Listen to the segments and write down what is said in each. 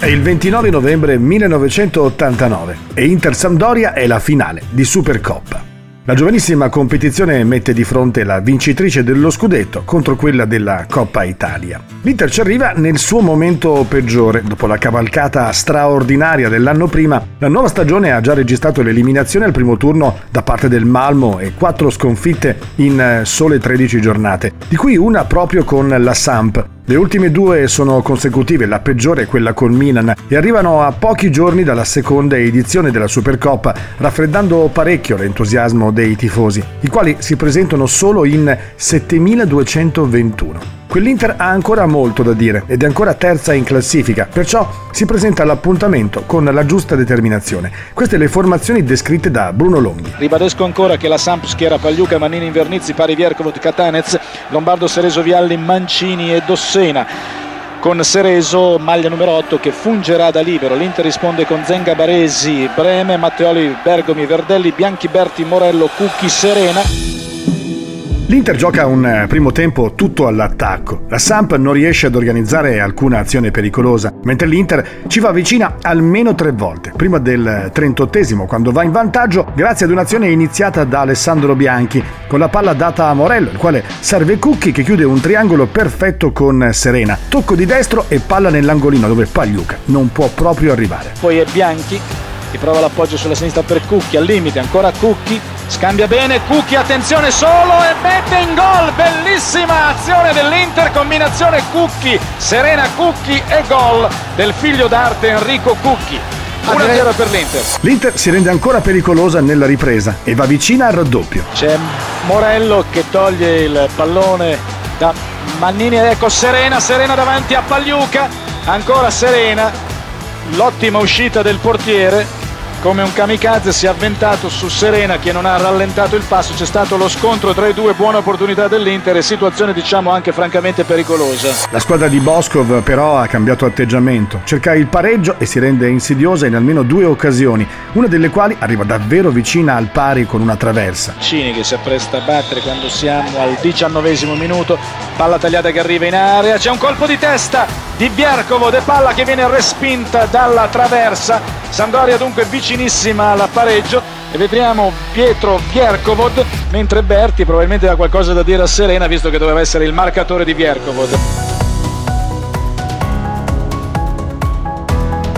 È il 29 novembre 1989 e Inter Sampdoria è la finale di Supercoppa. La giovanissima competizione mette di fronte la vincitrice dello scudetto contro quella della Coppa Italia. L'Inter ci arriva nel suo momento peggiore. Dopo la cavalcata straordinaria dell'anno prima, la nuova stagione ha già registrato l'eliminazione al primo turno da parte del Malmo e quattro sconfitte in eh, sole 13 giornate, di cui una proprio con la Samp, le ultime due sono consecutive, la peggiore è quella con Milan, e arrivano a pochi giorni dalla seconda edizione della Supercoppa, raffreddando parecchio l'entusiasmo dei tifosi, i quali si presentano solo in 7221. Quell'Inter ha ancora molto da dire ed è ancora terza in classifica, perciò si presenta all'appuntamento con la giusta determinazione. Queste le formazioni descritte da Bruno Longhi. Ribadisco ancora che la Samp schiera Pagliuca, Manini, Invernizzi, Pari Viercovot, Catanez, Lombardo, Sereso, Vialli, Mancini e Dossena. Con Sereso, maglia numero 8 che fungerà da libero. L'Inter risponde con Zenga, Baresi, Breme, Matteoli, Bergomi, Verdelli, Bianchi, Berti, Morello, Cucchi, Serena. L'Inter gioca un eh, primo tempo tutto all'attacco. La Samp non riesce ad organizzare alcuna azione pericolosa, mentre l'Inter ci va vicina almeno tre volte. Prima del 38esimo, quando va in vantaggio grazie ad un'azione iniziata da Alessandro Bianchi, con la palla data a Morello, il quale serve Cucchi che chiude un triangolo perfetto con Serena. Tocco di destro e palla nell'angolino dove Pagliuca non può proprio arrivare. Poi è Bianchi che prova l'appoggio sulla sinistra per Cucchi, al limite ancora Cucchi, scambia bene Cucchi, attenzione solo e mette in gol, bellissima azione dell'Inter, combinazione Cucchi, Serena Cucchi e gol del figlio d'arte Enrico Cucchi. 1-0 per l'Inter. L'Inter si rende ancora pericolosa nella ripresa e va vicina al raddoppio. C'è Morello che toglie il pallone da Mannini, ecco Serena, Serena davanti a Pagliuca, ancora Serena, l'ottima uscita del portiere, come un kamikaze si è avventato su Serena che non ha rallentato il passo, c'è stato lo scontro tra i due, buona opportunità dell'Inter e situazione diciamo anche francamente pericolosa. La squadra di Boskov però ha cambiato atteggiamento, cerca il pareggio e si rende insidiosa in almeno due occasioni, una delle quali arriva davvero vicina al pari con una traversa. Cini che si appresta a battere quando siamo al diciannovesimo minuto, palla tagliata che arriva in area, c'è un colpo di testa di Bierkovo, de palla che viene respinta dalla traversa, Sampdoria dunque vicinissima al pareggio e vedremo Pietro Bierkovod mentre Berti probabilmente ha qualcosa da dire a Serena visto che doveva essere il marcatore di Bierkovod.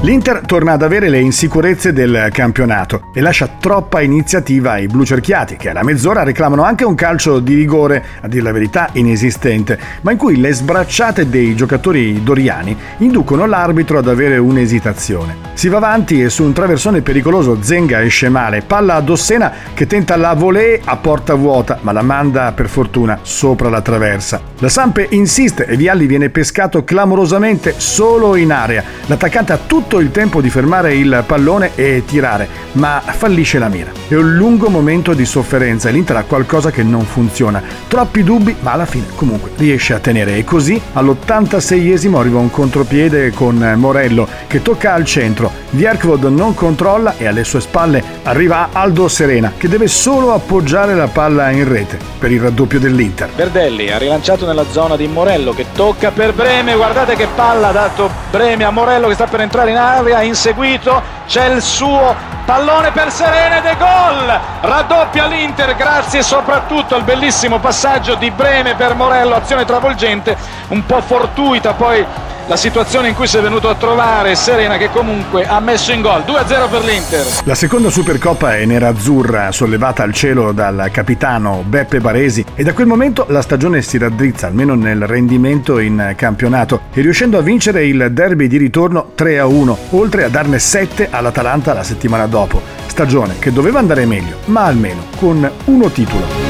L'Inter torna ad avere le insicurezze del campionato e lascia troppa iniziativa ai blu cerchiati, che alla mezz'ora reclamano anche un calcio di rigore, a dir la verità inesistente, ma in cui le sbracciate dei giocatori doriani inducono l'arbitro ad avere un'esitazione. Si va avanti e su un traversone pericoloso Zenga esce male, palla a Dossena che tenta la volée a porta vuota, ma la manda per fortuna sopra la traversa. La Sampe insiste e Vialli viene pescato clamorosamente solo in area. L'attaccante ha tutto il tempo di fermare il pallone e tirare, ma fallisce la mira. È un lungo momento di sofferenza e l'Inter ha qualcosa che non funziona. Troppi dubbi, ma alla fine comunque riesce a tenere. E così all'86esimo arriva un contropiede con Morello che tocca al centro. Vierkvod non controlla e alle sue spalle arriva Aldo Serena che deve solo appoggiare la palla in rete per il raddoppio dell'Inter. Verdelli ha rilanciato nella zona di Morello che tocca per Breme, guardate che palla ha dato Breme a Morello che sta per entrare in area, inseguito, c'è il suo pallone per Serena ed è gol! Raddoppia l'Inter grazie soprattutto al bellissimo passaggio di Breme per Morello, azione travolgente, un po' fortuita poi la situazione in cui si è venuto a trovare Serena che comunque ha messo in gol 2-0 per l'Inter. La seconda Supercoppa è nerazzurra, sollevata al cielo dal capitano Beppe Baresi e da quel momento la stagione si raddrizza, almeno nel rendimento in campionato, e riuscendo a vincere il derby di ritorno 3-1, oltre a darne 7 all'Atalanta la settimana dopo. Stagione che doveva andare meglio, ma almeno con uno titolo.